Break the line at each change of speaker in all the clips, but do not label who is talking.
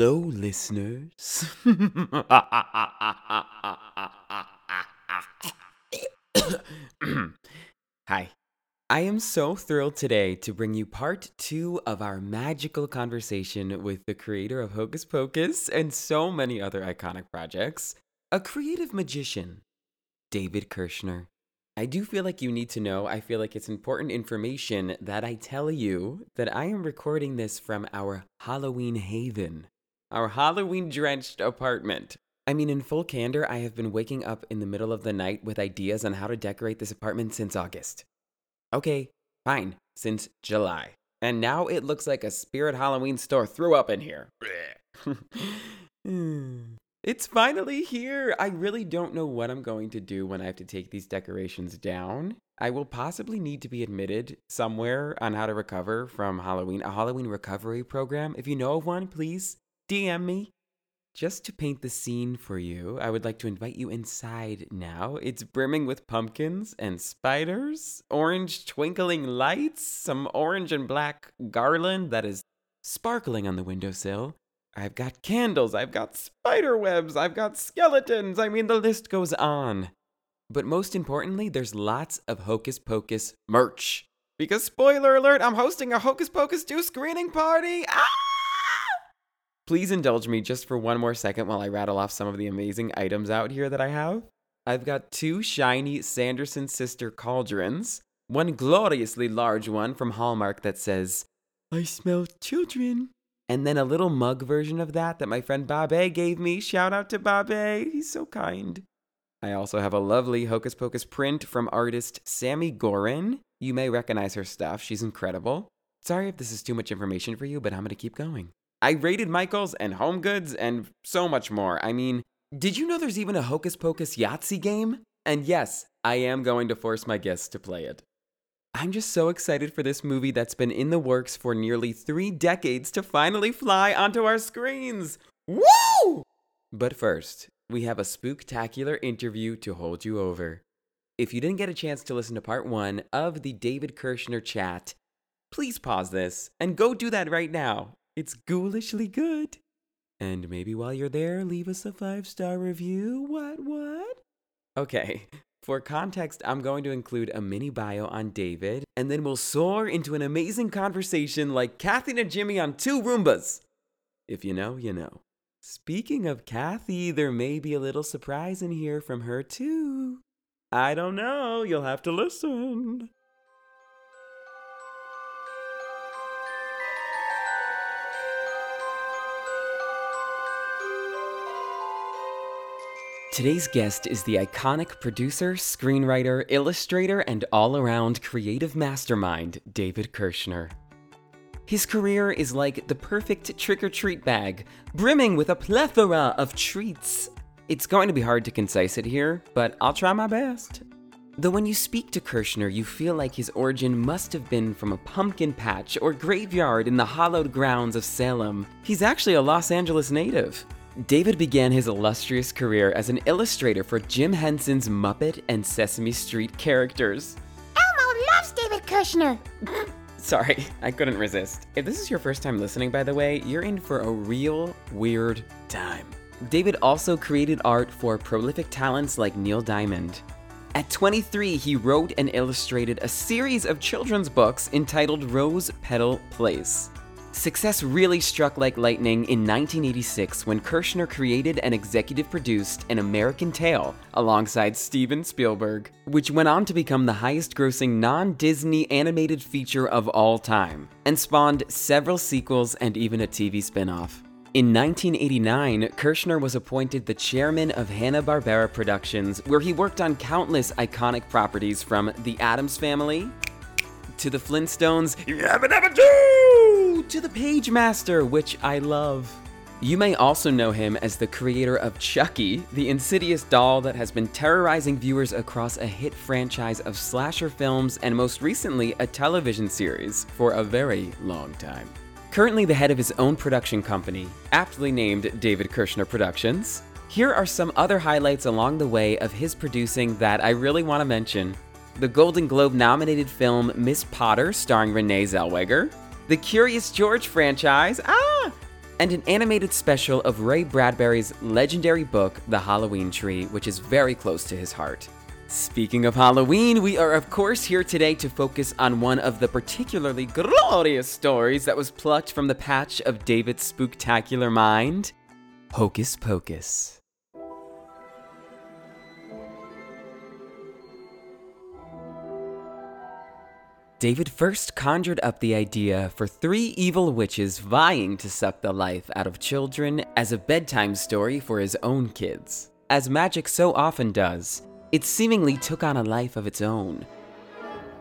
Hello, listeners. Hi. I am so thrilled today to bring you part two of our magical conversation with the creator of Hocus Pocus and so many other iconic projects, a creative magician, David Kirschner. I do feel like you need to know, I feel like it's important information that I tell you that I am recording this from our Halloween haven, our Halloween drenched apartment. I mean, in full candor, I have been waking up in the middle of the night with ideas on how to decorate this apartment since August. Okay, fine, since July. And now it looks like a Spirit Halloween store threw up in here. It's finally here. I really don't know what I'm going to do when I have to take these decorations down. I will possibly need to be admitted somewhere on how to recover from Halloween, a Halloween recovery program. If you know of one, please DM me. Just to paint the scene for you, I would like to invite you inside now. It's brimming with pumpkins and spiders, orange twinkling lights, some orange and black garland that is sparkling on the windowsill. I've got candles, I've got spider webs, I've got skeletons. I mean, the list goes on. But most importantly, there's lots of Hocus Pocus merch. Because, spoiler alert, I'm hosting a Hocus Pocus 2 screening party. Ah! Please indulge me just for one more second while I rattle off some of the amazing items out here that I have. I've got two shiny Sanderson sister cauldrons, one gloriously large one from Hallmark that says, I smell children. And then a little mug version of that that my friend Babe gave me. Shout out to Babe, he's so kind. I also have a lovely Hocus Pocus print from artist Sammy Gorin. You may recognize her stuff, she's incredible. Sorry if this is too much information for you, but I'm gonna keep going. I rated Michaels and Home Goods and so much more. I mean, did you know there's even a Hocus Pocus Yahtzee game? And yes, I am going to force my guests to play it. I'm just so excited for this movie that's been in the works for nearly three decades to finally fly onto our screens. Woo! But first, we have a spooktacular interview to hold you over. If you didn't get a chance to listen to part one of the David Kirschner chat, please pause this and go do that right now. It's ghoulishly good. And maybe while you're there, leave us a five star review. What, what? Okay, for context, I'm going to include a mini bio on David, and then we'll soar into an amazing conversation like Kathy and Jimmy on two Roombas. If you know, you know. Speaking of Kathy, there may be a little surprise in here from her too. I don't know, you'll have to listen. Today's guest is the iconic producer, screenwriter, illustrator, and all around creative mastermind, David Kirschner. His career is like the perfect trick or treat bag, brimming with a plethora of treats. It's going to be hard to concise it here, but I'll try my best. Though when you speak to Kirschner, you feel like his origin must have been from a pumpkin patch or graveyard in the hallowed grounds of Salem. He's actually a Los Angeles native. David began his illustrious career as an illustrator for Jim Henson's Muppet and Sesame Street characters.
Elmo loves David Kushner.
Sorry, I couldn't resist. If this is your first time listening, by the way, you're in for a real weird time. David also created art for prolific talents like Neil Diamond. At 23, he wrote and illustrated a series of children's books entitled Rose Petal Place. Success really struck like lightning in 1986 when Kirschner created and executive produced An American Tail alongside Steven Spielberg, which went on to become the highest grossing non Disney animated feature of all time, and spawned several sequels and even a TV spin off. In 1989, Kirschner was appointed the chairman of Hanna-Barbera Productions, where he worked on countless iconic properties from The Addams Family to The Flintstones, to The Pagemaster, which I love. You may also know him as the creator of Chucky, the insidious doll that has been terrorizing viewers across a hit franchise of slasher films and most recently a television series for a very long time. Currently the head of his own production company, aptly named David Kirschner Productions, here are some other highlights along the way of his producing that I really want to mention. The Golden Globe nominated film Miss Potter, starring Renee Zellweger, the Curious George franchise, ah, and an animated special of Ray Bradbury's legendary book, The Halloween Tree, which is very close to his heart. Speaking of Halloween, we are of course here today to focus on one of the particularly glorious stories that was plucked from the patch of David's spooktacular mind Hocus Pocus. David first conjured up the idea for three evil witches vying to suck the life out of children as a bedtime story for his own kids. As magic so often does, it seemingly took on a life of its own.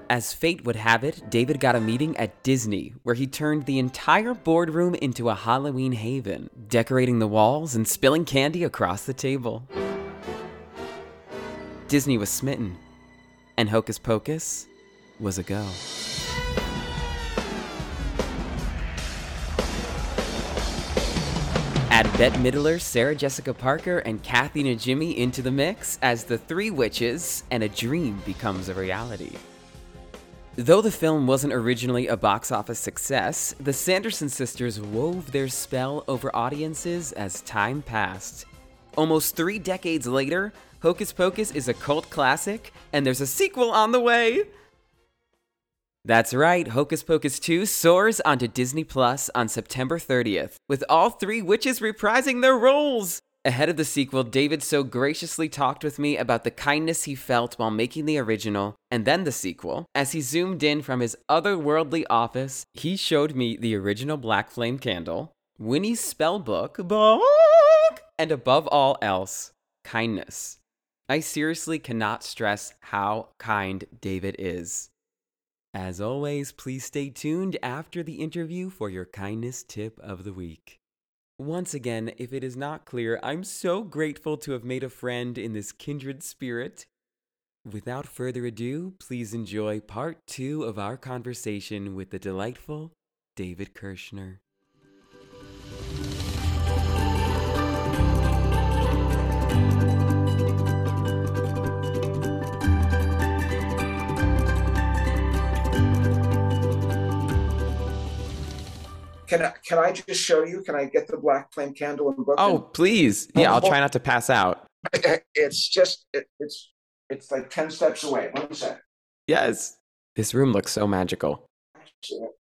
As fate would have it, David got a meeting at Disney where he turned the entire boardroom into a Halloween haven, decorating the walls and spilling candy across the table. Disney was smitten, and Hocus Pocus was a go. Add Bette Midler, Sarah Jessica Parker, and Kathy Najimy into the mix as the three witches and a dream becomes a reality. Though the film wasn't originally a box office success, the Sanderson sisters wove their spell over audiences as time passed. Almost three decades later, Hocus Pocus is a cult classic, and there's a sequel on the way. That's right, Hocus Pocus 2 soars onto Disney Plus on September 30th, with all three witches reprising their roles. Ahead of the sequel, David so graciously talked with me about the kindness he felt while making the original and then the sequel. As he zoomed in from his otherworldly office, he showed me the original Black Flame candle, Winnie's spellbook, book, and above all else, kindness. I seriously cannot stress how kind David is. As always, please stay tuned after the interview for your kindness tip of the week. Once again, if it is not clear, I'm so grateful to have made a friend in this kindred spirit. Without further ado, please enjoy part two of our conversation with the delightful David Kirschner.
Can I, can I just show you? Can I get the black flame candle and book?
Oh, please. Yeah, I'll oh, oh. try not to pass out.
It's just it, it's it's like ten steps away. One sec.
Yes. This room looks so magical.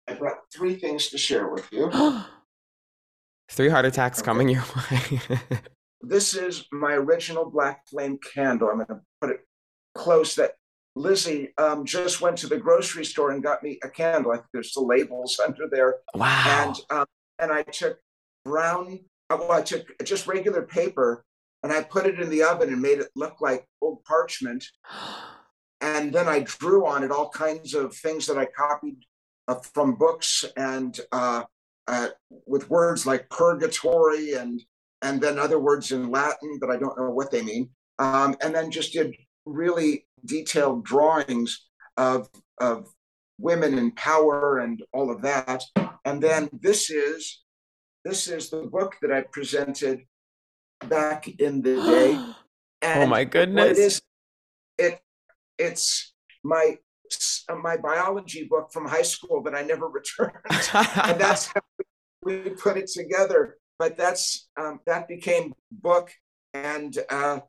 I brought three things to share with you.
Three heart attacks
Okay.
coming your way.
This is my original black flame candle. I'm going to put it close. That Lizzie um, just went to the grocery store and got me a candle. I think there's the labels under there.
wow.
and um, and I took brown. uh, Well, I took just regular paper and I put it in the oven and made it look like old parchment. And then I drew on it all kinds of things that I copied uh, from books and uh, uh, with words like purgatory and and then other words in Latin that I don't know what they mean. Um, and then just did really detailed drawings of of women in power and all of that. And then this is this is the book that I presented back in the day.
oh my goodness.
it is, it it's my my biology book from high school that I never returned, and that's how we put it together. But that's um, that became book, and uh,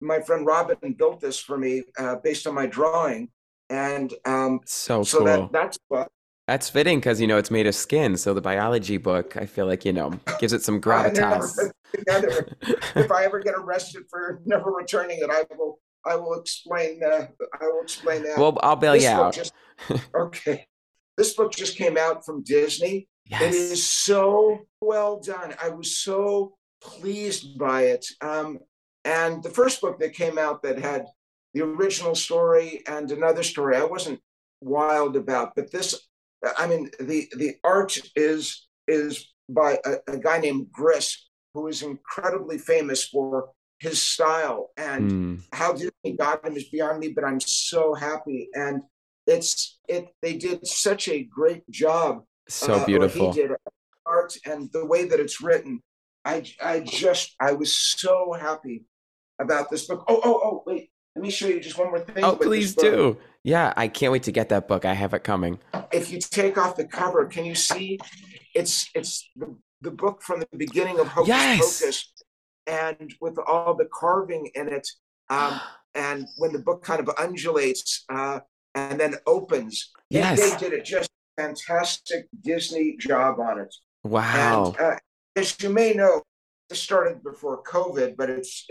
my friend Robin built this for me uh, based on my drawing, and um,
so
so
cool.
that that's book.
That's fitting because you know it's made of skin, so the biology book I feel like you know gives it some gravitas.
if I ever get arrested for never returning it, I will I will explain. Uh, I will explain that.
Well, I'll bail
This
you out.
just- okay, this book just came out from Disney.
yes.
It is so well done. I was so pleased by it. Um, and the first book that came out that had the original story and another story, I wasn't wild about. But this, I mean, the the art is is by a, a guy named Gris, who is incredibly famous for his style and
Mm,
how Disney got him is beyond me, but I'm so happy. And it's it they did such a great job.
so
uh,
beautiful.
He did art and the way that it's written. I I just I was so happy about this book. Oh oh oh wait, let me show you just one more thing.
Oh, please do. Yeah, I can't wait to get that book. I have it coming.
If you take off the cover, can you see? It's it's the, the book from the beginning of Hocus
Yes.
Pocus, and with all the carving in it. Um, and when the book kind of undulates uh, and then opens, they-
Yes.
they did it just fantastic Disney job on it.
Wow.
And uh, as you may know, this started before COVID, but it's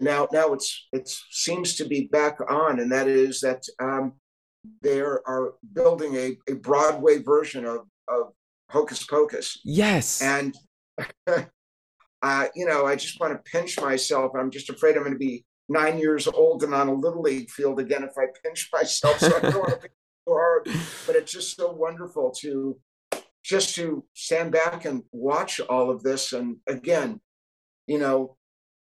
now now it's it seems to be back on, and that is that um, they are, building a, a Broadway version of of Hocus Pocus,
yes.
and uh, you know I just want to pinch myself. I'm just afraid I'm going to be nine years old and on a little league field again if I pinch myself. So I don't want to be too hard, but it's just so wonderful to just to stand back and watch all of this. And again, you know,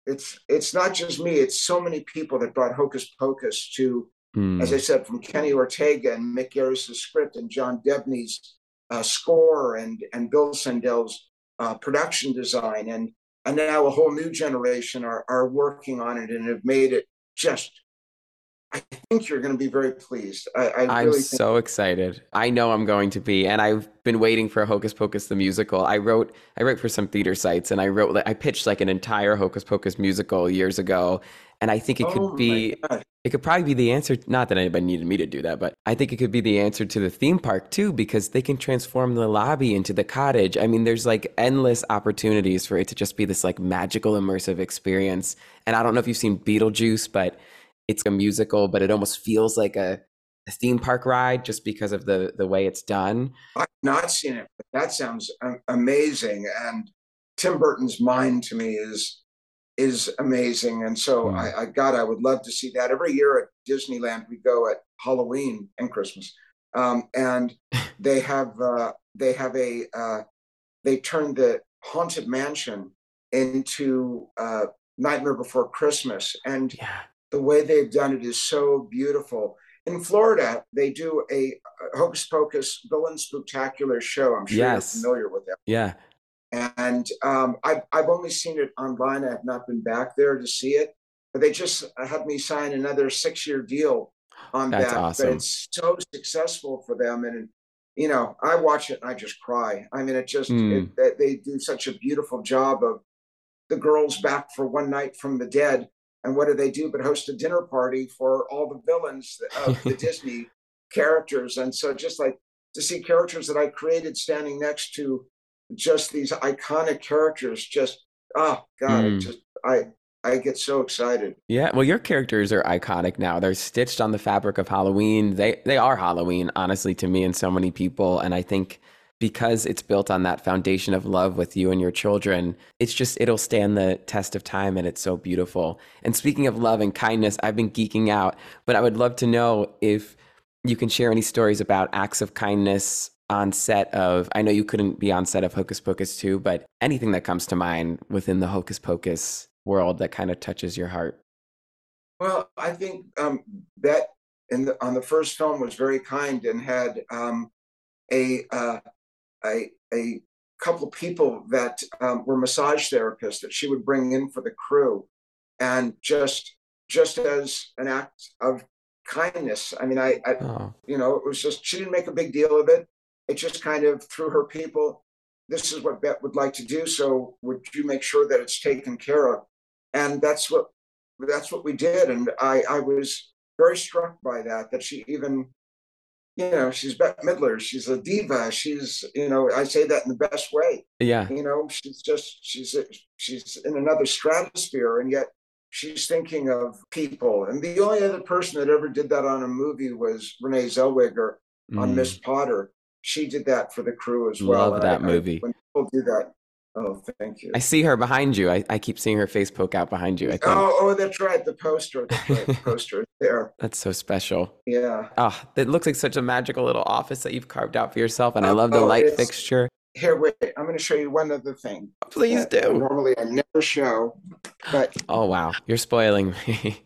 it's it's not just me; it's so many people that brought Hocus Pocus to,
Mm,
as I said, from Kenny Ortega and Mick Garris's script and John Debney's uh, score and and Bill Sandell's uh, production design, and and now a whole new generation are are working on it and have made it just. I think you're going to be very pleased. I, I
I'm
really think
so excited. I know I'm going to be, and I've been waiting for Hocus Pocus the musical. I wrote, I wrote for some theater sites, and I wrote, I pitched like an entire Hocus Pocus musical years ago, and I think it
Oh
could
my
be, it could probably be the answer. Not that anybody needed me to do that, but I think it could be the answer to the theme park too, because they can transform the lobby into the cottage. I mean, there's like endless opportunities for it to just be this like magical immersive experience. And I don't know if you've seen Beetlejuice, but it's a musical, but it almost feels like a, a theme park ride just because of the the way it's done.
I've not seen it, but that sounds amazing. And Tim Burton's mind to me is is amazing. And so
Hmm.
I, I God, I would love to see that. Every year at Disneyland, we go at Halloween and Christmas, um, and they have uh, they have a uh, they turned the haunted mansion into uh, Nightmare Before Christmas, and
Yeah.
The way they've done it is so beautiful. In Florida, they do a Hocus Pocus Villain Spectacular show. I'm sure
Yes.
you're familiar with that.
Yeah.
And um, I've, I've only seen it online. I have not been back there to see it. But they just had me sign another six year deal on
That's
that.
awesome.
But it's so successful for them. And, you know, I watch it and I just cry. I mean, it just,
Mm.
it, they- they do such a beautiful job of the girls back for one night from the dead. And what do they do but host a dinner party for all the villains of the Disney characters? And so just like to see characters that I created standing next to just these iconic characters, just oh god,
Mm.
just I I get so excited.
Yeah, well, your characters are iconic now. They're stitched on the fabric of Halloween. They they are Halloween, honestly, to me and so many people. And I think because it's built on that foundation of love with you and your children, it's just it'll stand the test of time, and it's so beautiful. And speaking of love and kindness, I've been geeking out, but I would love to know if you can share any stories about acts of kindness on set of. I know you couldn't be on set of Hocus Pocus 2, but anything that comes to mind within the Hocus Pocus world that kind of touches your heart.
Well, I think um, the, on the first film was very kind and had um, a uh, a a couple people that um, were massage therapists that she would bring in for the crew, and just just as an act of kindness. I mean, I, I
Oh,
you know, it was just she didn't make a big deal of it. It just kind of through her people. This is what Bette would like to do. So would you make sure that it's taken care of? And that's what that's what we did. And I I was very struck by that. That she even, you know, she's Bette Midler. She's a diva. She's you know, I say that in the best way.
yeah.
You know, she's just she's she's in another stratosphere, and yet she's thinking of people. And the only other person that ever did that on a movie was Renee Zellweger on
Mm.
Miss Potter. She did that for the crew as well.
Love
And I-
that
I-
movie.
when people do that, oh, thank you.
I see her behind you. I, I keep seeing her face poke out behind you. I think
Oh, oh, that's right. The poster, right, the poster is there.
that's so special.
Yeah.
Ah, it looks like such a magical little office that you've carved out for yourself, and I
Oh,
love the
oh,
light fixture.
Here, wait. I'm going to show you one other thing.
Please
that
do.
Normally, I never show, but
Oh wow, you're spoiling me.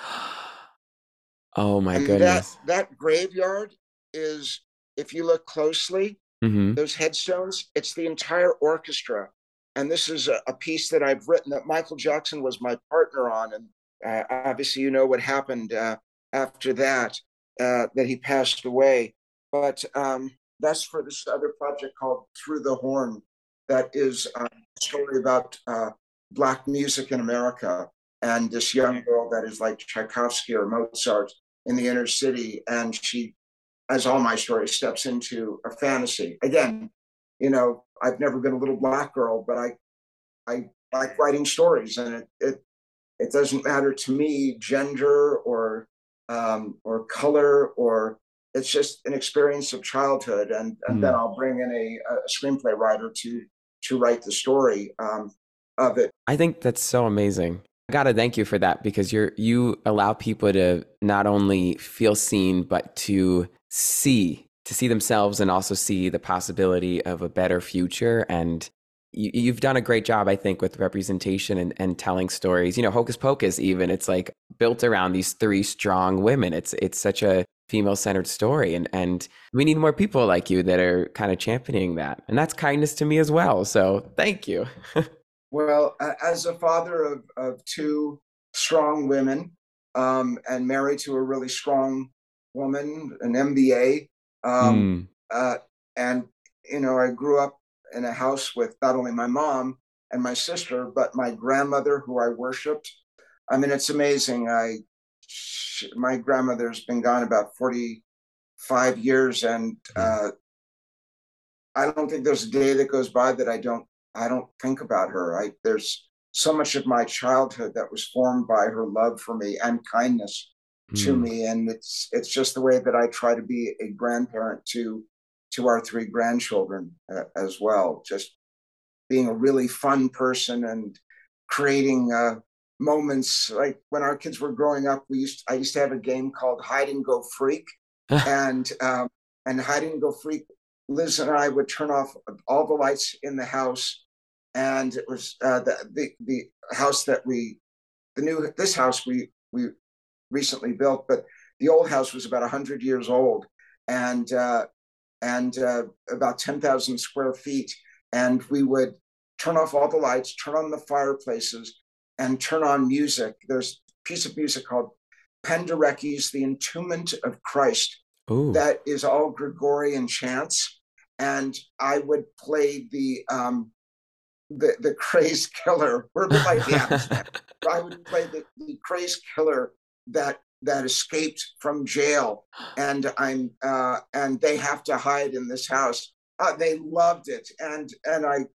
oh my
and
goodness.
that that graveyard is, if you look closely,
hmm
those headstones, it's the entire orchestra. And this is a, a piece that I've written that Michael Jackson was my partner on. And uh, obviously, you know what happened uh, after that, uh, that he passed away. But um, that's for this other project called Through the Horn, that is uh, a story about uh, Black music in America and this young girl that is like Tchaikovsky or Mozart in the inner city. And she as all my stories, steps into a fantasy. Again, you know, I've never been a little black girl, but I, I like writing stories, and it it it doesn't matter to me gender or um, or color or it's just an experience of childhood, and, and then I'll bring in a, a screenplay writer to to write the story um, of it.
I think that's so amazing. I gotta thank you for that because you're you allow people to not only feel seen but to see to see themselves and also see the possibility of a better future. And you, you've done a great job i think with representation and, and telling stories. You know hocus pocus even it's like built around these three strong women. It's it's such a female centered story and and we need more people like you that are kind of championing that. And that's kindness to me as well. So thank you
Well, as a father of, of two strong women um, and married to a really strong woman, an MBA, um,
Mm.
uh, and you know, I grew up in a house with not only my mom and my sister, but my grandmother, who I worshipped. I mean, it's amazing. I my grandmother's been gone about forty five years, and uh, I don't think there's a day that goes by that I don't I don't think about her. I there's so much of my childhood that was formed by her love for me and kindness to
Mm.
me and it's it's just the way that I try to be a grandparent to to our three grandchildren uh, as well just being a really fun person and creating uh, moments like when our kids were growing up we used I used to have a game called hide and go freak and um, and hide and go freak Liz and I would turn off all the lights in the house and it was uh, the, the the house that we the new this house we we recently built, but the old house was about 100 years old and uh, and uh, about 10,000 square feet. And we would turn off all the lights, turn on the fireplaces, and turn on music. There's a piece of music called Penderecki's The Entombment of Christ
Ooh.
that is all Gregorian chants. And I would play the um, the the crazed killer. We're a bit the Addams I would play the, the crazed killer that that escaped from jail, and I'm uh, and they have to hide in this house. Uh, they loved it, and and I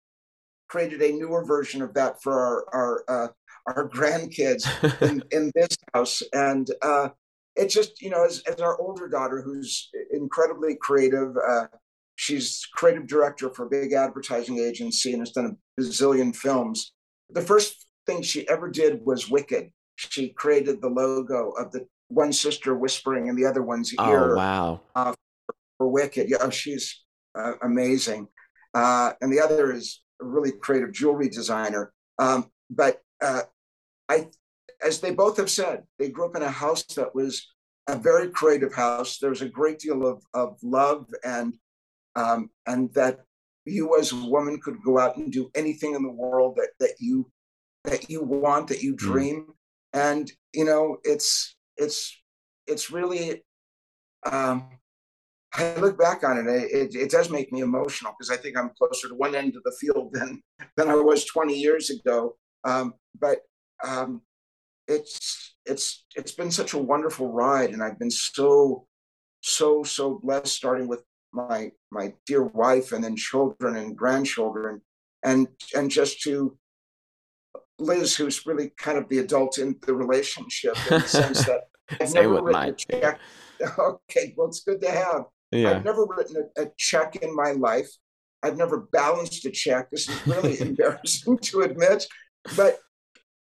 created a newer version of that for our our uh, our grandkids in, in this house, and uh, it just you know as, as our older daughter who's incredibly creative. Uh, she's creative director for a big advertising agency and has done a bazillion films. The first thing she ever did was Wicked. She created the logo of the one sister whispering in the other one's
oh
ear
wow.
for Wicked. Yeah, she's uh, amazing. Uh, and the other is a really creative jewelry designer. Um, but uh, I, as they both have said, they grew up in a house that was a very creative house. There was a great deal of, of love and um, and that you as a woman could go out and do anything in the world that that you that you want, that you dream. And you know, it's it's it's really um, I look back on it, it, it does make me emotional because I think I'm closer to one end of the field than than I was 20 years ago. Um, but um, it's it's it's been such a wonderful ride, and I've been so so so blessed, starting with my my dear wife, and then children and grandchildren, and and just to Liz, who's really kind of the adult in the relationship in the sense that I've
Same
never written a check. Okay, well, it's good to have.
Yeah.
I've never written a, a check in my life. I've never balanced a check. This is really embarrassing to admit, but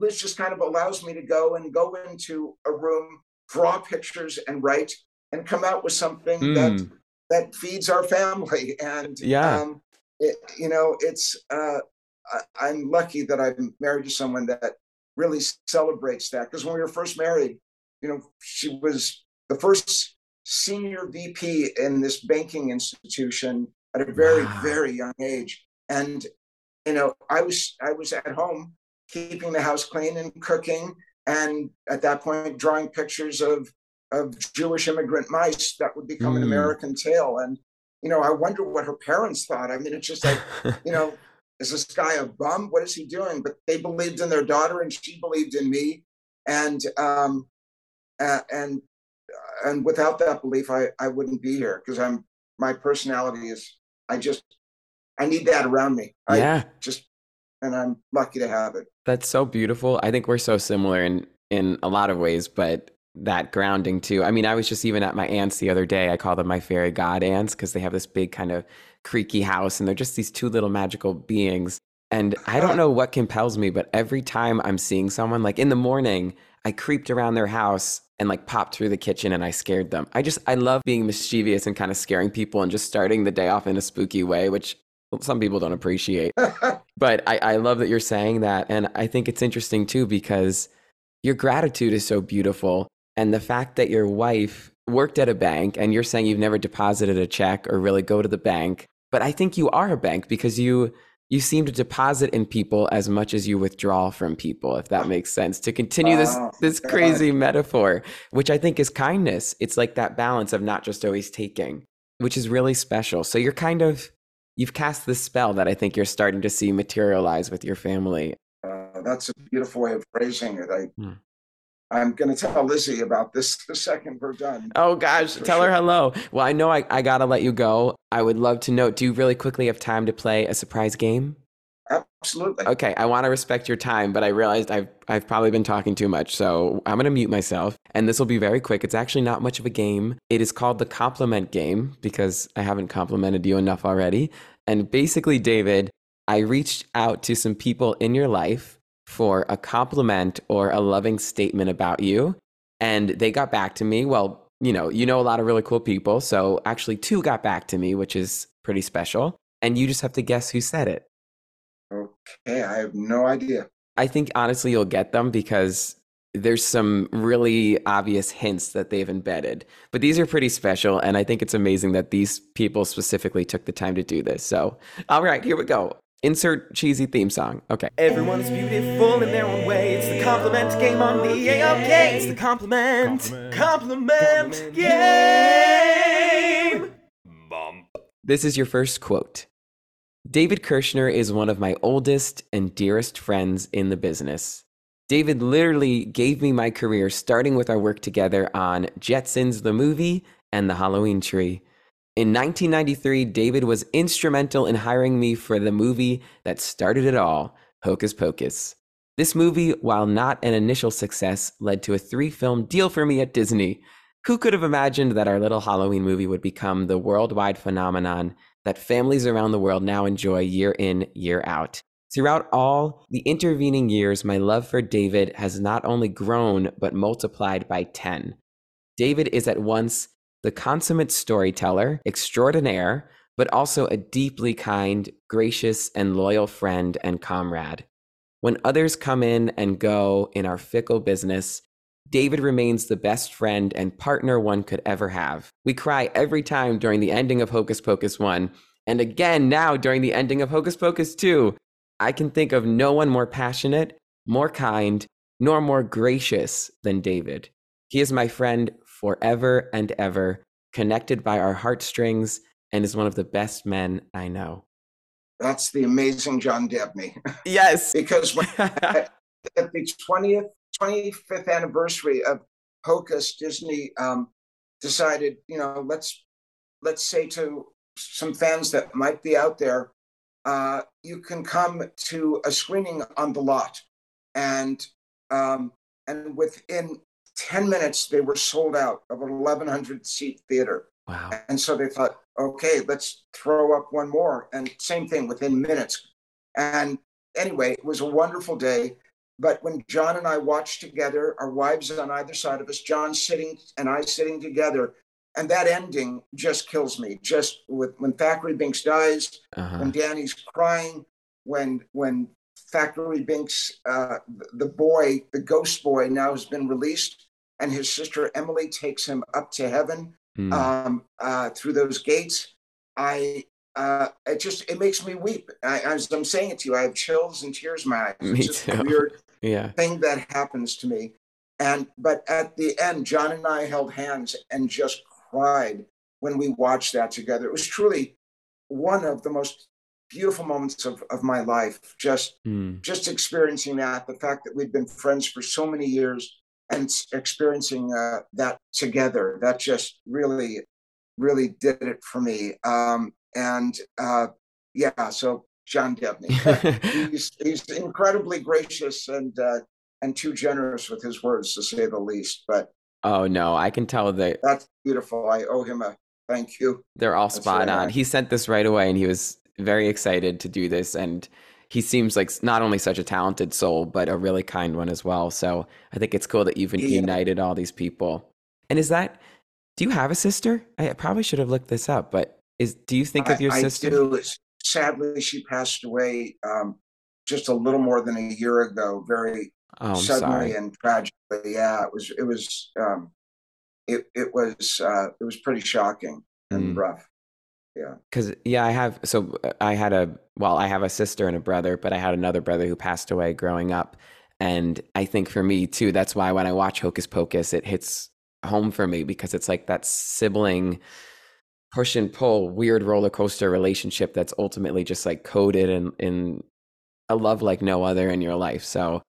Liz just kind of allows me to go and go into a room, draw pictures, and write, and come out with something
Mm.
that feeds our family. And
Yeah.
um, it, you know, it's uh, I, I'm lucky that I'm married to someone that really celebrates that. Because when we were first married, you know, she was the first senior VP in this banking institution at a very,
Wow.
very young age. And you know, I was I was at home keeping the house clean and cooking, and at that point, drawing pictures of of Jewish immigrant mice that would become an
Mm.
American Tail. And you know, I wonder what her parents thought. I mean, it's just like you know, is this guy a bum? What is he doing? But they believed in their daughter, and she believed in me, and um, uh, and and without that belief, I I wouldn't be here because I'm my personality is I just I need that around me. I
yeah.
just and I'm lucky to have it.
That's so beautiful. I think we're so similar in in a lot of ways, but that grounding too. I mean, I was just even at my aunt's the other day. I call them my fairy god aunts because they have this big kind of creaky house and they're just these two little magical beings. And I don't know what compels me, but every time I'm seeing someone, like in the morning, I creeped around their house and like popped through the kitchen and I scared them. I just, I love being mischievous and kind of scaring people and just starting the day off in a spooky way, which some people don't appreciate but I, I love that you're saying that and i think it's interesting too because your gratitude is so beautiful and the fact that your wife worked at a bank and you're saying you've never deposited a check or really go to the bank but i think you are a bank because you you seem to deposit in people as much as you withdraw from people if that makes sense to continue this
Wow,
this
God.
crazy metaphor which i think is kindness it's like that balance of not just always taking which is really special so you're kind of you've cast this spell that I think you're starting to see materialize with your family.
Uh, that's a beautiful way of phrasing it. I
Hmm.
I'm going to tell Lizzie about this the second we're done.
Oh gosh,
For
tell her hello. Well, I know I, I gotta let you go. I would love to know do you really quickly have time to play a surprise game?
Absolutely.
Okay, I want to respect your time, but I realized I've I've probably been talking too much, so I'm gonna mute myself. And this will be very quick. It's actually not much of a game. It is called the compliment game because I haven't complimented you enough already. And basically, David, I reached out to some people in your life for a compliment or a loving statement about you, and they got back to me. Well, you know, you know a lot of really cool people, so actually two got back to me, which is pretty special. And you just have to guess who said it.
Okay, I have no idea.
I think honestly you'll get them because there's some really obvious hints that they've embedded. But these are pretty special, and I think it's amazing that these people specifically took the time to do this. So, all right, here we go. Insert cheesy theme song. Okay.
Everyone is beautiful in their own way. It's the compliment game on the AOK. It's the compliment, compliment, game. Bump.
This is your first quote. David Kirschner is one of my oldest and dearest friends in the business. David literally gave me my career starting with our work together on Jetsons the movie and the Halloween tree. In 1993, David was instrumental in hiring me for the movie that started it all, Hocus Pocus. This movie, while not an initial success, led to a three film deal for me at Disney. Who could have imagined that our little Halloween movie would become the worldwide phenomenon that families around the world now enjoy year in, year out? Throughout all the intervening years, my love for David has not only grown, but multiplied by 10. David is at once the consummate storyteller extraordinaire, but also a deeply kind, gracious, and loyal friend and comrade. When others come in and go in our fickle business, David remains the best friend and partner one could ever have. We cry every time during the ending of Hocus Pocus 1, and again now during the ending of Hocus Pocus 2. I can think of no one more passionate, more kind, nor more gracious than David. He is my friend forever and ever, connected by our heartstrings, and is one of the best men I know.
That's the amazing John Debney.
Yes.
because when, at the 20th, 25th anniversary of Hocus, Disney um, decided, you know, let's let's say to some fans that might be out there, uh, you can come to a screening on the lot, and um, and within 10 minutes they were sold out of an 1100 seat theater.
Wow.
And so they thought, okay, let's throw up one more. And same thing within minutes. And anyway, it was a wonderful day. But when John and I watched together, our wives on either side of us, John sitting and I sitting together, and that ending just kills me. Just with when Thackery Binx dies,
Uh-huh.
when Dani's crying, when when Thackery Binx, uh, the boy, the ghost boy, now has been released, and his sister Emily takes him up to heaven
Mm.
um, uh, through those gates. I uh, it just it makes me weep. I, as I'm saying it to you, I have chills and tears in my eyes.
Me
it's just a weird
yeah.
thing that happens to me. And but at the end, John and I held hands and just cried when we watched that together. It was truly one of the most beautiful moments of, of my life. Just
Mm.
just experiencing that, the fact that we'd been friends for so many years and experiencing uh, that together, that just really, really did it for me. Um, and uh, yeah, so John Debney, he's, he's incredibly gracious and uh, and too generous with his words, to say the least. But
oh no, I can tell that
that's beautiful. I owe him a thank you.
they're all
That's
spot on.
nice.
He sent this right away and he was very excited to do this and he seems like not only such a talented soul but a really kind one as well. So I think it's cool that you've
Yeah.
united all these people. And is that do you have a sister? I probably should have looked this up, but is do you think of your
I,
sister?
Do. Sadly, she passed away um, just a little more than a year ago. Very
Oh,
suddenly
sorry.
and tragically. Yeah, it was. It was. Um, it it was. Uh, it was pretty shocking and
Mm.
Rough.
Cuz yeah, I have so uh, I had a well, I have a sister and a brother, but I had another brother who passed away growing up. And I think for me too, that's why when I watch Hocus Pocus, it hits home for me because it's like that sibling push and pull weird roller coaster relationship that's ultimately just like coded in in a love like no other in your life. So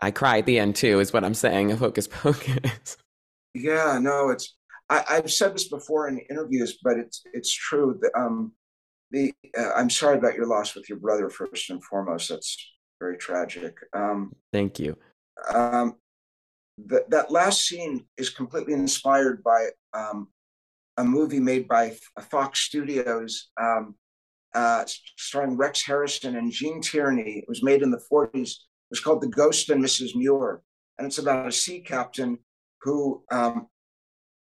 I cry at the end too, is what I'm saying of Hocus Pocus.
Yeah, no, it's. I, I've said this before in interviews, but it's it's true. That, um, the uh, I'm sorry about your loss with your brother first and foremost. That's very tragic. Um,
Thank you.
um, that that last scene is completely inspired by um, a movie made by Fox Studios, um, uh, starring Rex Harrison and Gene Tierney. It was made in the 40s. It was called The Ghost and Mrs. Muir, and it's about a sea captain who, um,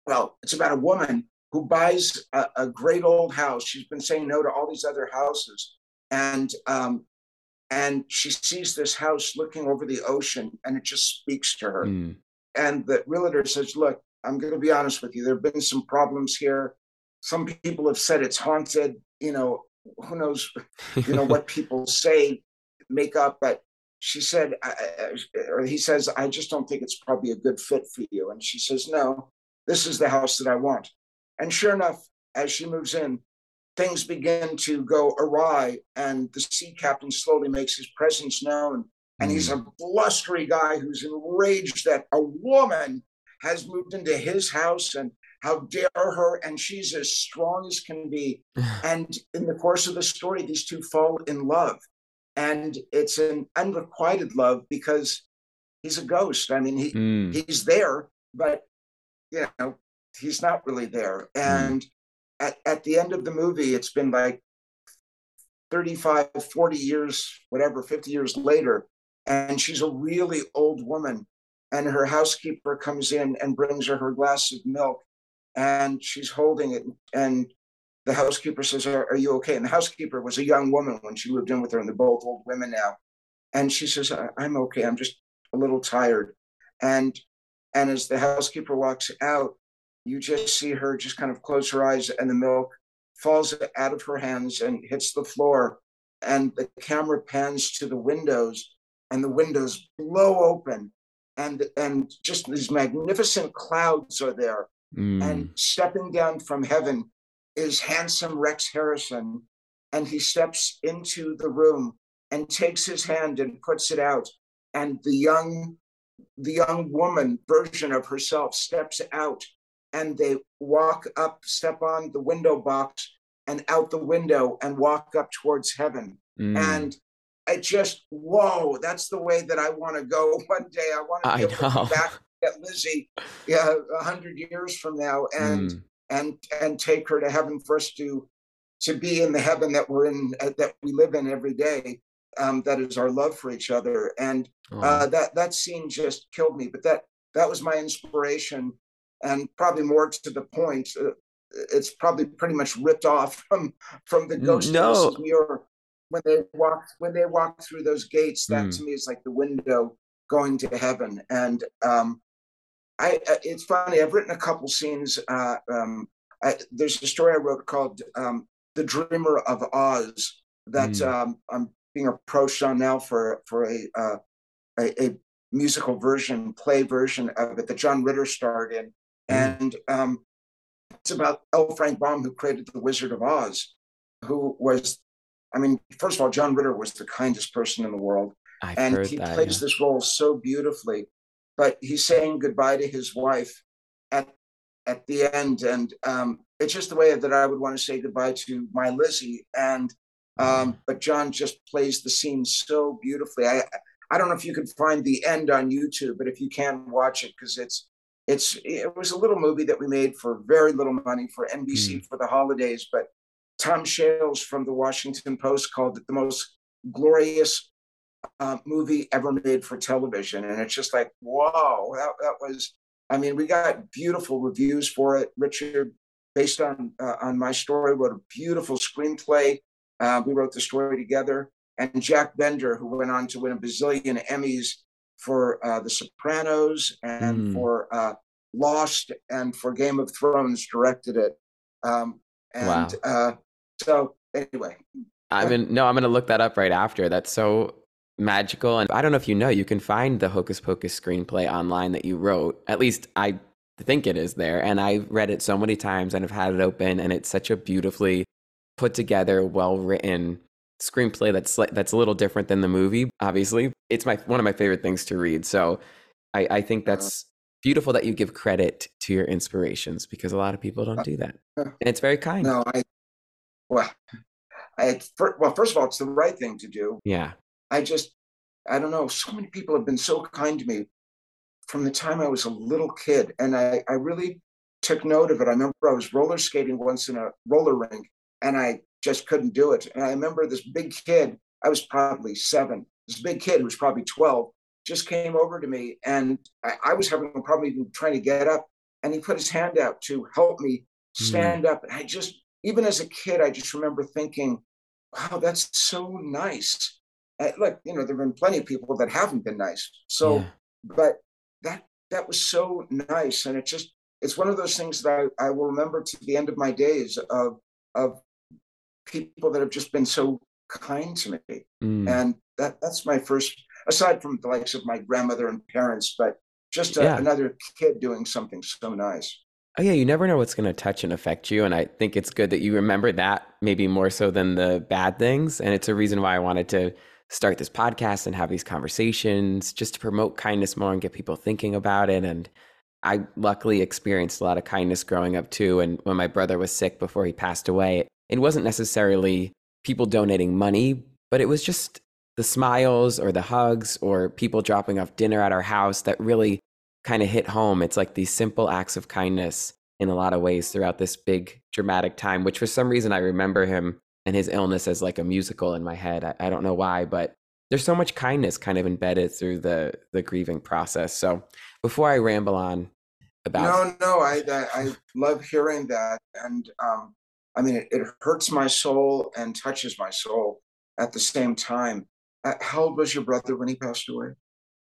well, it's about a woman who buys a, a great old house. She's been saying no to all these other houses, and um, and she sees this house looking over the ocean, and it just speaks to her
Mm.
and the realtor says, "Look, I'm going to be honest with you. There have been some problems here. Some people have said it's haunted. You know, who knows? You know what people say, make up." But she said, or he says, "I just don't think it's probably a good fit for you." And she says, "No, this is the house that I want." And sure enough, as she moves in, things begin to go awry, and the sea captain slowly makes his presence known and he's a blustery guy who's enraged that a woman has moved into his house and how dare her and she's as strong as can be and in the course of the story these two fall in love and it's an unrequited love because he's a ghost i mean he
Mm.
he's there but you know he's not really there. Hmm. And at, at the end of the movie it's been like 35 40 years whatever 50 years later and she's a really old woman and her housekeeper comes in and brings her her glass of milk and she's holding it and the housekeeper says are, are you okay? And the housekeeper was a young woman when she moved in with her and they're both old women now. And she says i'm okay. I'm just a little tired. And and as the housekeeper walks out you just see her just kind of close her eyes and the milk falls out of her hands and hits the floor. And the camera pans to the windows and the windows blow open. And and just these magnificent clouds are there.
Mm.
and stepping down from heaven is handsome Rex Harrison, and he steps into the room and takes his hand and puts it out, and the young the young woman version of herself steps out and they walk up step on the window box and out the window and walk up towards heaven
Mm.
and I just whoa, that's the way that I want to go one day. I want to
I
be able to back at Lizzie, yeah, a hundred years from now, and
Mm.
and and take her to heaven for us to to be in the heaven that we're in uh, that we live in every day. Um, that is our love for each other, and
Aw.
uh, that that scene just killed me. But that that was my inspiration, and probably more to the point. Uh, it's probably pretty much ripped off from from the Ghost of
no.
Mrs. Muir when they walk when they walk through those gates. That
Mm.
to me is like the window going to heaven. And um, I uh, it's funny. I've written a couple scenes. Uh, um, I, there's a story I wrote called um, "The Dreamer of Oz" that
Mm.
um, I'm being approached on now for for a, uh, a a musical version, play version of it that John Ritter starred in, and um, it's about L. Frank Baum, who created The Wizard of Oz, who was, I mean, first of all, John Ritter was the kindest person in the world
I've
and he
that.
plays
yeah.
this role so beautifully but he's saying goodbye to his wife at at the end and um it's just the way that i would want to say goodbye to my lizzie and um but john just plays the scene so beautifully i i don't know if you can find the end on youtube but if you can watch it because it's it's it was a little movie that we made for very little money for nbc for the holidays but tom shales from the washington post called it the most glorious uh, movie ever made for television. And it's just like, whoa, that, that was, I mean, we got beautiful reviews for it. Richard, based on uh, on my story, wrote a beautiful screenplay. Uh, we wrote the story together. And Jack Bender, who went on to win a bazillion Emmys for uh, The Sopranos and
Mm.
for uh, Lost and for Game of Thrones, directed it. Um, and
Wow.
uh, so, anyway,
I mean, no, I'm gonna look that up right after. That's so magical, and I don't know if you know, you can find the Hocus Pocus screenplay online that you wrote. At least I think it is there, and I've read it so many times and have had it open, and it's such a beautifully put together, well written screenplay that's that's a little different than the movie. Obviously, it's my one of my favorite things to read. So, I, I think uh-huh. that's beautiful that you give credit to your inspirations because a lot of people don't uh, do that, and it's very kind.
no, I, well, I, well, first of all, it's the right thing to do.
Yeah.
I just, I don't know. So many people have been so kind to me from the time I was a little kid, and I, I really took note of it. I remember I was roller skating once in a roller rink, and I just couldn't do it. And I remember this big kid. I was probably seven. This big kid who was probably twelve just came over to me, and I, I was having a problem even trying to get up, and he put his hand out to help me stand up. And I just, even as a kid, I just remember thinking, "Wow, that's so nice." Uh, look, you know, there have been plenty of people that haven't been nice. So,
Yeah.
but that that was so nice, and it just it's one of those things that I, I will remember to the end of my days of of people that have just been so kind to me,
Mm.
and that that's my first. Aside from the likes of my grandmother and parents, but just a,
Yeah.
another kid doing something so nice.
Oh yeah, you never know what's going to touch and affect you, and I think it's good that you remember that maybe more so than the bad things. And it's a reason why I wanted to start this podcast and have these conversations, just to promote kindness more and get people thinking about it. And I luckily experienced a lot of kindness growing up too. And when my brother was sick before he passed away, it wasn't necessarily people donating money, but it was just the smiles or the hugs or people dropping off dinner at our house that really kind of hit home. It's like these simple acts of kindness in a lot of ways throughout this big dramatic time, which for some reason I remember him and his illness as like a musical in my head. I, I don't know why, but there's so much kindness kind of embedded through the the grieving process. So before I ramble on about
No, no, I, I I love hearing that, and um, I mean, it, it hurts my soul and touches my soul at the same time. Uh, how old was your brother when he passed away?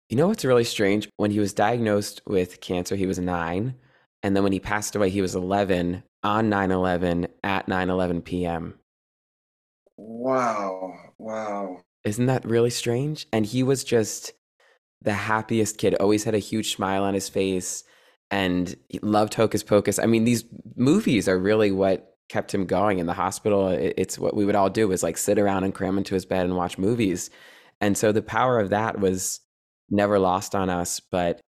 You know what's really strange? When he was diagnosed with cancer, he was nine. And then when he passed away, he was 11 on 9 11 at 9 11 p.m.
Wow, wow.
Isn't that really strange? And he was just the happiest kid, always had a huge smile on his face. and he loved Hocus Pocus. I mean, these movies are really what kept him going in the hospital. It- It's what we would all do is like sit around and cram into his bed and watch movies. And so the power of that was never lost on us. But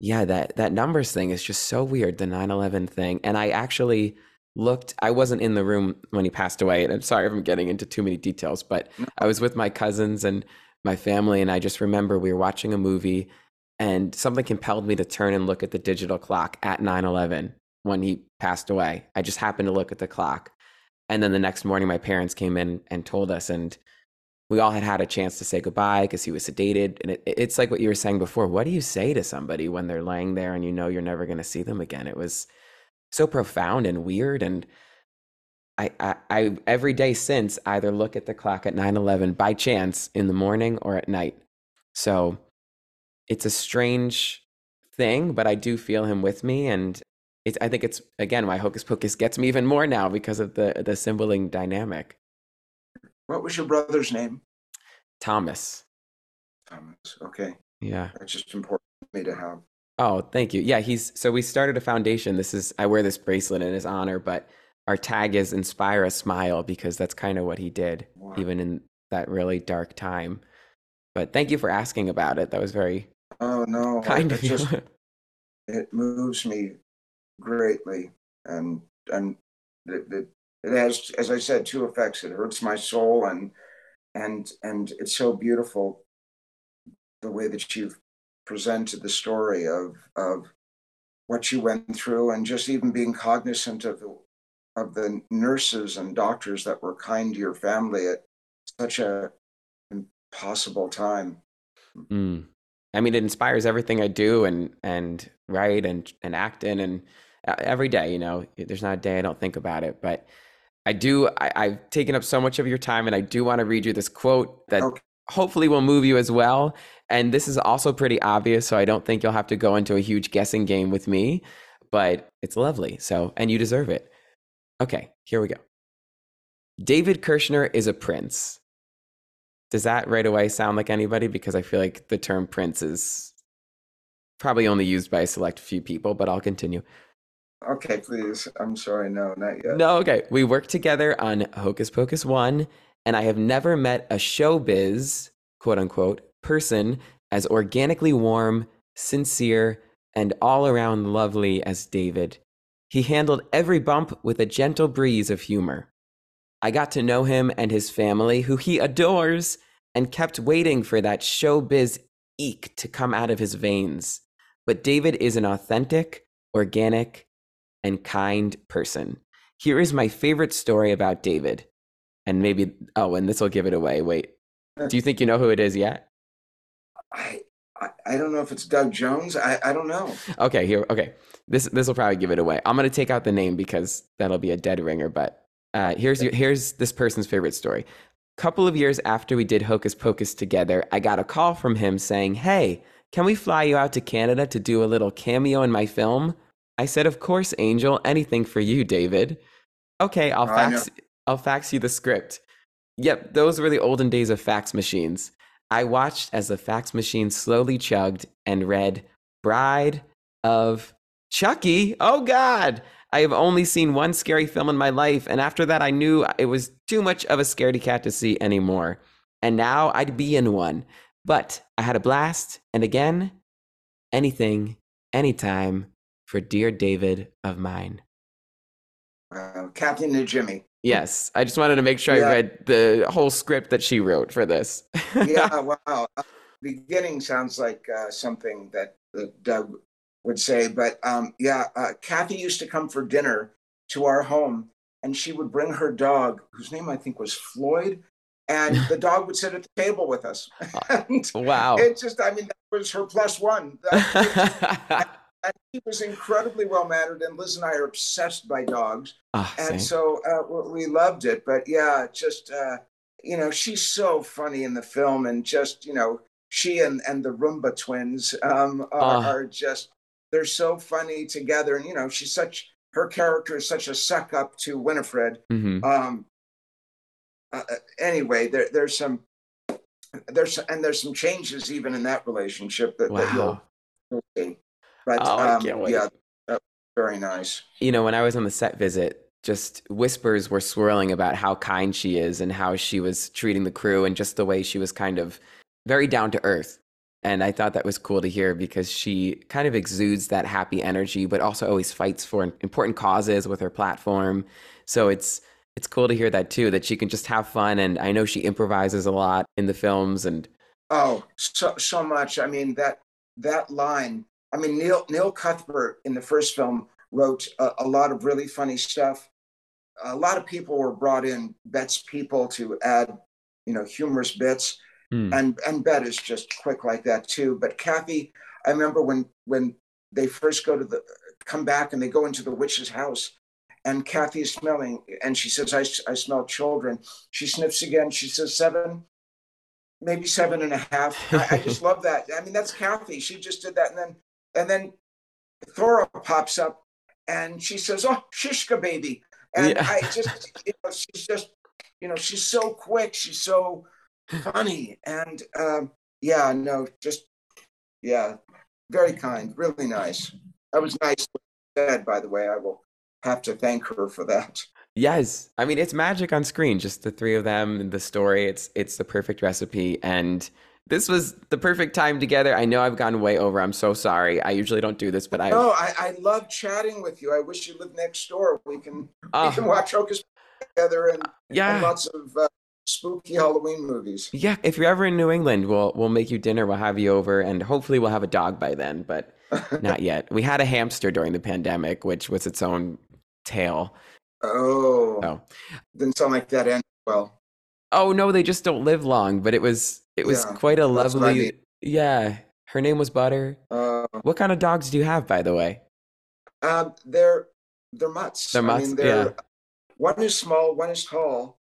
yeah, that that numbers thing is just so weird, the 9/11 thing. And I actually looked I wasn't in the room when he passed away, and I'm sorry if I'm getting into too many details, but I was with my cousins and my family and I just remember we were watching a movie and something compelled me to turn and look at the digital clock at 9/11 when he passed away. I just happened to look at the clock. And then the next morning my parents came in and told us and we all had had a chance to say goodbye because he was sedated and it, it's like what you were saying before what do you say to somebody when they're laying there and you know you're never going to see them again it was so profound and weird and I, I, I every day since either look at the clock at 9-11 by chance in the morning or at night so it's a strange thing but i do feel him with me and it's, i think it's again why hocus pocus gets me even more now because of the the symboling dynamic
What was your brother's name?
thomas
Thomas. Okay,
yeah
that's just important for me to have.
Oh, thank you. Yeah, he's so we started a foundation. This is I wear this bracelet in his honor, but our tag is inspire a smile because that's kind of what he did
Wow.
even in that really dark time. But thank you for asking about it. That was very
Oh no,
kind
it
of you.
just it moves me greatly, and and it, it, it has, as I said, two effects. It hurts my soul, and and and it's so beautiful the way that you've presented the story of of what you went through, and just even being cognizant of the of the nurses and doctors that were kind to your family at such a impossible time.
Mm. I mean, it inspires everything I do and and write and and act in and every day. You know, there's not a day I don't think about it. But I do. I, I've taken up so much of your time, and I do want to read you this quote that
Okay.
hopefully will move you as well. And this is also pretty obvious, so I don't think you'll have to go into a huge guessing game with me. But it's lovely. So, and you deserve it. Okay, here we go. David Kirschner is a prince. Does that right away sound like anybody? Because I feel like the term prince is probably only used by a select few people, but I'll continue.
Okay, please. I'm sorry. No, not yet.
No, okay. We worked together on Hocus Pocus 1, and I have never met a showbiz, quote unquote, person as organically warm, sincere, and all around lovely as David. He handled every bump with a gentle breeze of humor. I got to know him and his family, who he adores, and kept waiting for that showbiz eek to come out of his veins. But David is an authentic, organic, and kind person. Here is my favorite story about David. And maybe, oh, and this will give it away. Wait, do you think you know who it is yet?
I, I I don't know if it's Doug Jones. I, I don't know.
Okay, here. Okay, this this will probably give it away. I'm gonna take out the name because that'll be a dead ringer. But uh, here's your, here's this person's favorite story. Couple of years after we did Hocus Pocus together, I got a call from him saying, "Hey, can we fly you out to Canada to do a little cameo in my film?" I said, "Of course, Angel. Anything for you, David." Okay, I'll
Oh,
fax I'll fax you the script. Yep, those were the olden days of fax machines. I watched as the fax machine slowly chugged and read Bride of Chucky. Oh God. I have only seen one scary film in my life, and after that, I knew it was too much of a scaredy cat to see anymore. And now I'd be in one. But I had a blast, and again, anything, anytime for dear David of mine.
Uh, Kathy and Jimmy.
Yes, I just wanted to make sure
Yeah.
I read the whole script that she wrote for this.
Yeah, wow. Uh, beginning sounds like uh, something that, that Doug would say, but um, yeah, uh, Kathy used to come for dinner to our home, and she would bring her dog, whose name I think was Floyd, and the dog would sit at the table with us. and
wow.
it just, I mean, that was her plus one. That- and he was incredibly well mannered, and Liz and I are obsessed by dogs.
Same.
and so uh, we loved it but yeah just uh, you know she's so funny in the film and just you know she and and the roomba twins um, are,
Ah.
are just they're so funny together and you know she's such her character is such a suck up to winifred
Mhm.
um, uh, uh, anyway there, there's some there's and there's some changes even in that relationship that, that you'll, you'll see but
Oh, I
um,
can't wait.
yeah very nice.
You know, when I was on the set visit, just whispers were swirling about how kind she is and how she was treating the crew and just the way she was kind of very down to earth. And I thought that was cool to hear because she kind of exudes that happy energy, but also always fights for important causes with her platform. So it's it's cool to hear that too, that she can just have fun. And I know she improvises a lot in the films and
Oh, so so much. I mean that that line. I mean Neil Neil Cuthbert in the first film wrote a, a lot of really funny stuff. A lot of people were brought in, Bette's people, to add, you know, humorous bits.
Hmm.
and and Bet is just quick like that too. But Kathy, I remember when when they first go to the come back and they go into the witch's house, and Kathy's smelling, and she says, "I I smell children." She sniffs again. She says, seven, maybe seven and a half. I, I just love that. I mean, that's Kathy. She just did that, and then and then Thora pops up, and she says, "Oh, Shishka baby," and
Yeah.
I just, you know, she's just, you know, she's so quick. She's so funny and um, yeah no just yeah very kind really nice that was nice said by the way i will have to thank her for that
Yes, I mean it's magic on screen. Just the three of them and the story. It's it's the perfect recipe, and this was the perfect time together. I know I've gone way over. I'm so sorry. I usually don't do this, but I.
no I, I love chatting with you i wish you lived next door we can we
Oh,
can watch hocus Pocus together and, and
yeah,
lots of uh, spooky halloween movies
yeah. If you're ever in New England, we'll we'll make you dinner. We'll have you over, and hopefully we'll have a dog by then. But not yet. We had a hamster during the pandemic, which was its own tale.
oh
Oh.
didn't sound like that end well
Oh no, they just don't live long. But it was it was
Yeah,
quite a
what I
lovely.
mean.
Yeah, her name was Butter.
uh,
What kind of dogs do you have, by the way?
Um, they're they're mutts.
They're
I
mutts,
mean, they're
yeah.
one is small, one is tall,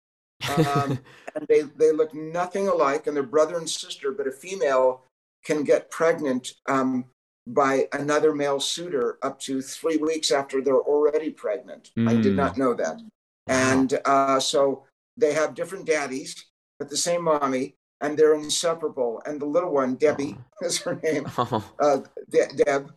um, and they they look nothing alike, and they're brother and sister. But a female can get pregnant um, by another male suitor up to three weeks after they're already pregnant. I did
Mm.
not know that, and uh, so they have different daddies, but the same mommy, and they're inseparable. And the little one, Debbie, is her name
Oh,
uh, De- Deb.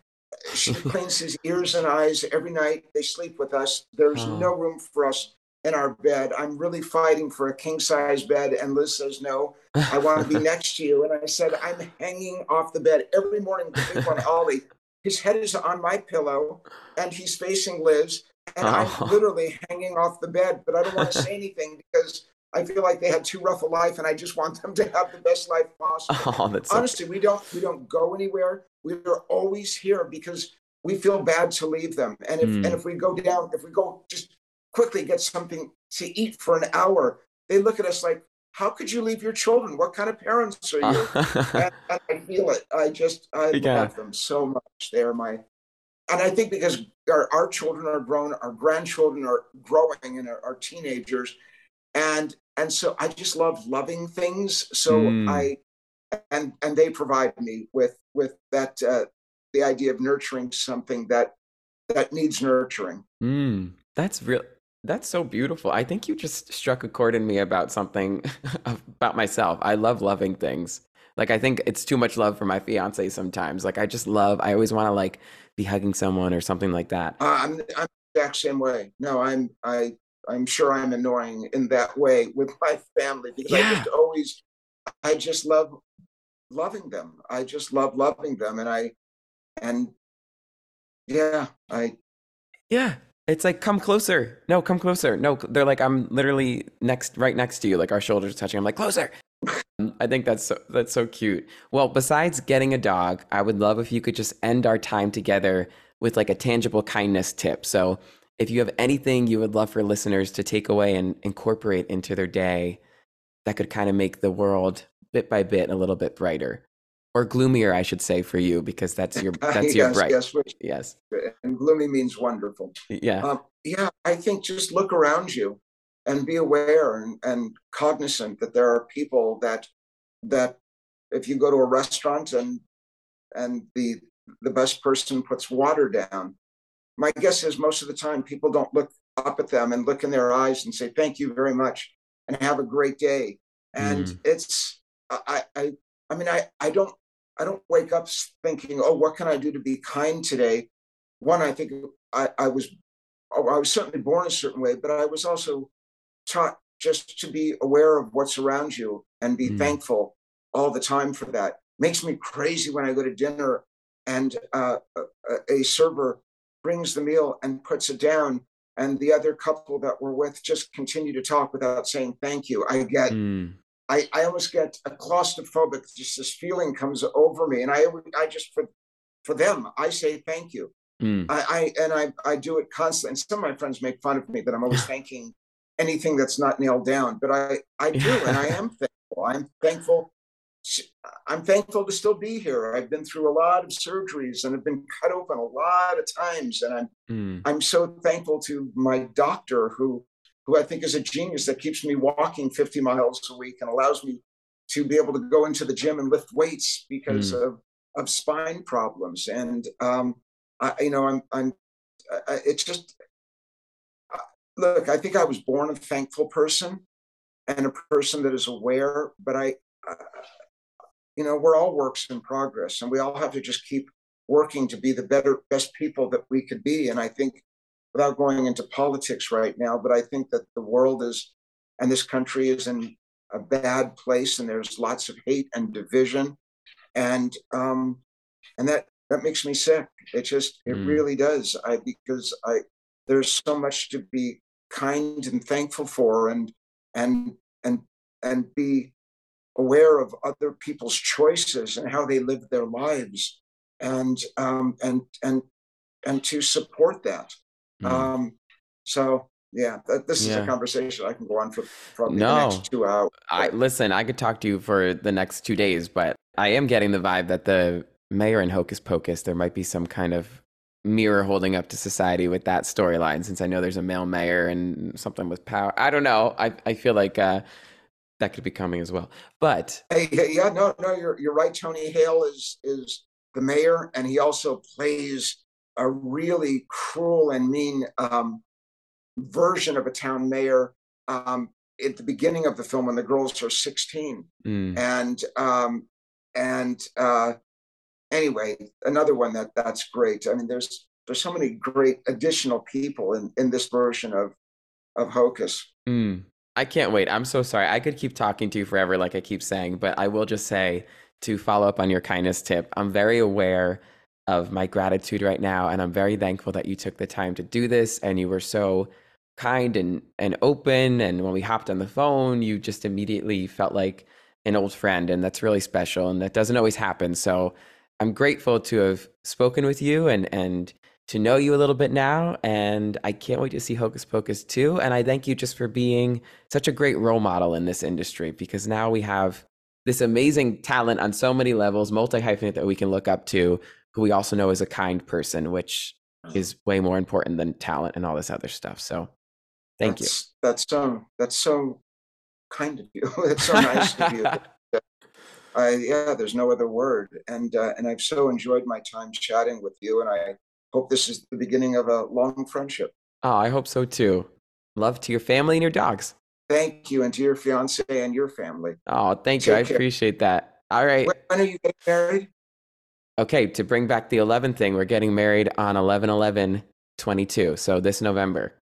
She cleans his ears and eyes every night. They sleep with us. There's
Oh.
no room for us in our bed. I'm really fighting for a king size bed, and Liz says no. I want to be next to you. And I said I'm hanging off the bed every morning pick on Ollie. His head is on my pillow, and he's facing Liz, and
Oh.
I'm literally hanging off the bed. But I don't want to say anything because I feel like they had too rough a life, and I just want them to have the best life possible
oh, that's so
honestly we don't we don't go anywhere we're always here because we feel bad to leave them and if
Mm.
and if we go down if we go just quickly get something to eat for an hour they look at us like how could you leave your children what kind of parents are you and, and i feel it i just i
Yeah.
love them so much they're my and i think because our, our children are grown our grandchildren are growing and are, teenagers and and so i just love loving things so
Mm.
i and and they provide me with with that uh, the idea of nurturing something that that needs nurturing
Mm, that's real. That's so beautiful. I think you just struck a chord in me about something about myself. I love loving things. Like I think it's too much love for my fiance sometimes. Like I just love. I always want to like be hugging someone or something like that.
uh, i'm i'm the exact same way no i'm i i'm sure i'm annoying in that way with my family because i just always i just love loving them i just love loving them and i and yeah i
Yeah. It's like come closer. No, come closer. No, they're like I'm literally next right next to you like our shoulders touching. I'm like closer. I think that's so that's so cute. Well, besides getting a dog, I would love if you could just end our time together with like a tangible kindness tip. So, if you have anything you would love for listeners to take away and incorporate into their day that could kind of make the world bit by bit a little bit brighter or gloomier, I should say for you because that's your that's your
yes,
bright.
yes
Yes.
and gloomy means wonderful
Yeah.
Um, yeah, I think just look around you and be aware and, and cognizant that there are people that that if you go to a restaurant and and the the best person puts water down, my guess is most of the time people don't look up at them and look in their eyes and say thank you very much and have a great day. And
Mm.
it's I I I mean I I don't I don't wake up thinking oh what can I do to be kind today one, I think I, I was oh, I was certainly born a certain way, but I was also taught just to be aware of what's around you and be
Mm.
thankful all the time for that. Makes me crazy when I go to dinner and uh, a, a server brings the meal and puts it down, and the other couple that we're with just continue to talk without saying thank you. I get
Mm.
I, I almost get a claustrophobic, just this feeling comes over me. And I, I just, for, for them, I say thank you.
Mm.
I, I, and I, I do it constantly. And some of my friends make fun of me that I'm always thanking anything that's not nailed down, but I, I do. And I am thankful. I'm thankful. I'm thankful to still be here. I've been through a lot of surgeries and have been cut open a lot of times. And I'm,
Mm.
I'm so thankful to my doctor who who I think is a genius that keeps me walking 50 miles a week and allows me to be able to go into the gym and lift weights because of of spine problems. And um, I, you know, I'm I'm I, it's just look. I think I was born a thankful person and a person that is aware. But I, uh, you know, we're all works in progress, and we all have to just keep working to be the better best people that we could be. And I think without going into politics right now, but I think that the world is and this country is in a bad place, and there's lots of hate and division, and um, and that that makes me sick. It just it
Mm.
really does. I because I there's so much to be kind and thankful for, and and and and be aware of other people's choices and how they live their lives, and um, and and and to support that.
Mm.
Um, so yeah, th- this is
Yeah.
a conversation I can go on for probably
No.
the next two hours.
I listen, I could talk to you for the next two days, but I am getting the vibe that the mayor in Hocus Pocus, there might be some kind of mirror holding up to society with that storyline, since I know there's a male mayor and something with power. I don't know. I, I feel like uh, that could be coming as well. But
Hey, yeah, no, no, you're you're right. Tony Hale is is the mayor, and he also plays a really cruel and mean um, version of a town mayor um, at the beginning of the film when the girls are 16,
mm,
and um, and uh, anyway, another one that that's great. I mean, there's there's so many great additional people in in this version of of Hocus.
mm, I can't wait. I'm so sorry. I could keep talking to you forever, like I keep saying, but I will just say to follow up on your kindness tip, I'm very aware of my gratitude right now. And I'm very thankful that you took the time to do this and you were so kind and, and open. And when we hopped on the phone, you just immediately felt like an old friend. And that's really special. And that doesn't always happen. So I'm grateful to have spoken with you and, and to know you a little bit now. And I can't wait to see Hocus Pocus 2. And I thank you just for being such a great role model in this industry because now we have this amazing talent on so many levels, multi hyphenate that we can look up to, who we also know is a kind person, which is way more important than talent and all this other stuff. So thank
that's, That's so that's so kind of you. It's so nice of you. I, yeah, there's no other word. And uh, and I've so enjoyed my time chatting with you, and I hope this is the beginning of a long friendship.
Oh, I hope so too. Love to your family and your dogs.
Thank you, and to your fiance and your family.
Oh, thank you. I
care.
appreciate that. All right.
When, when are you getting married?
Okay, to bring back the 11 thing, we're getting married on 11 11 22. So this November.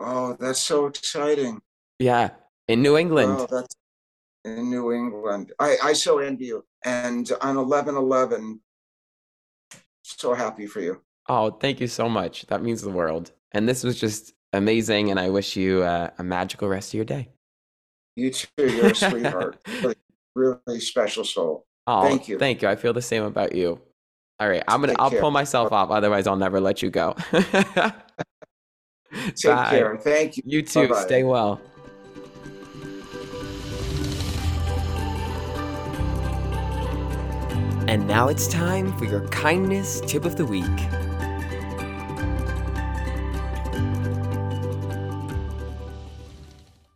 Oh, that's so exciting.
Yeah, in New England.
Oh, that's in New England. I, I so envy you. And on 11 11, so happy for you.
Oh, thank you so much. That means the world. And this was just amazing. And I wish you uh, a magical rest of your day.
You too. You're a sweetheart. Really, really special soul.
Oh,
Thank you.
Thank you. I feel the same about you. All right, I'm gonna. I'll
care.
pull myself off. Otherwise, I'll never let you go.
Take
Bye.
care. Thank you.
You too.
Bye-bye.
Stay well. And now it's time for your kindness tip of the week.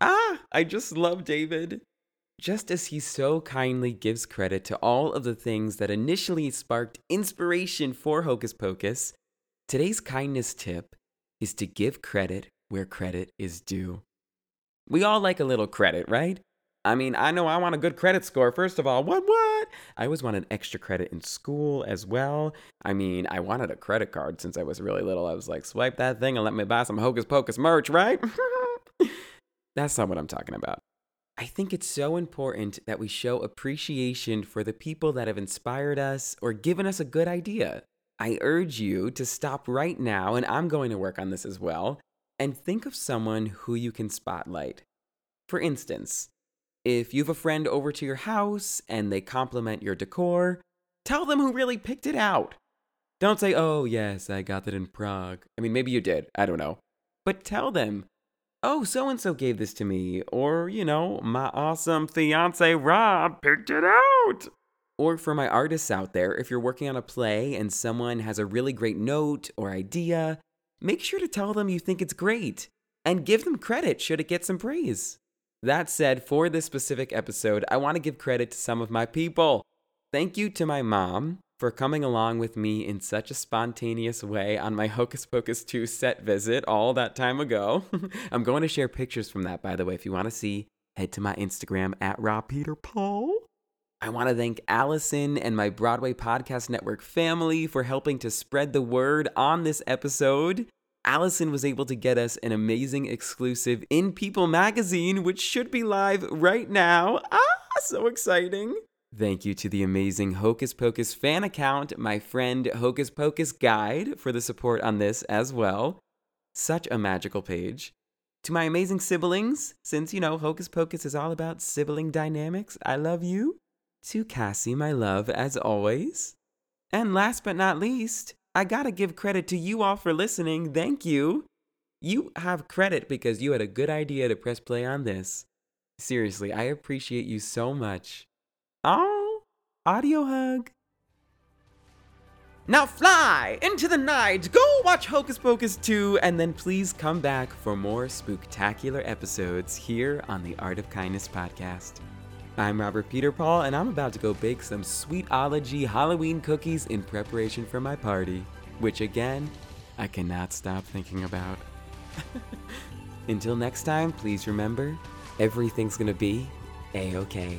Ah, I just love David. Just as he so kindly gives credit to all of the things that initially sparked inspiration for Hocus Pocus, today's kindness tip is to give credit where credit is due. We all like a little credit, right? I mean, I know I want a good credit score. First of all, what, what? I always wanted extra credit in school as well. I mean, I wanted a credit card since I was really little. I was like, swipe that thing and let me buy some Hocus Pocus merch, right? That's not what I'm talking about. I think it's so important that we show appreciation for the people that have inspired us or given us a good idea. I urge you to stop right now, and I'm going to work on this as well, and think of someone who you can spotlight. For instance, if you have a friend over to your house and they compliment your decor, tell them who really picked it out. Don't say, oh, yes, I got that in Prague. I mean, maybe you did. I don't know. But tell them, oh, so and so gave this to me. Or, you know, my awesome fiance Rob picked it out. Or for my artists out there, if you're working on a play and someone has a really great note or idea, make sure to tell them you think it's great and give them credit should it get some praise. That said, for this specific episode, I want to give credit to some of my people. Thank you to my mom for coming along with me in such a spontaneous way on my Hocus Pocus 2 set visit all that time ago. I'm going to share pictures from that, by the way. If you want to see, head to my Instagram at Rob Peter Paul. I want to thank Allison and my Broadway Podcast Network family for helping to spread the word on this episode. Allison was able to get us an amazing exclusive in People magazine, which should be live right now. Ah, so exciting! Thank you to the amazing Hocus Pocus fan account, my friend Hocus Pocus Guide, for the support on this as well. Such a magical page. To my amazing siblings, since you know Hocus Pocus is all about sibling dynamics, I love you. To Cassie, my love, as always. And last but not least, I gotta give credit to you all for listening. Thank you. You have credit because you had a good idea to press play on this. Seriously, I appreciate you so much. Oh, audio hug. Now fly into the night, go watch Hocus Pocus 2, and then please come back for more spooktacular episodes here on the Art of Kindness podcast. I'm Robert Peterpaul, and I'm about to go bake some Sweetology Halloween cookies in preparation for my party, which again, I cannot stop thinking about. Until next time, please remember everything's gonna be a okay.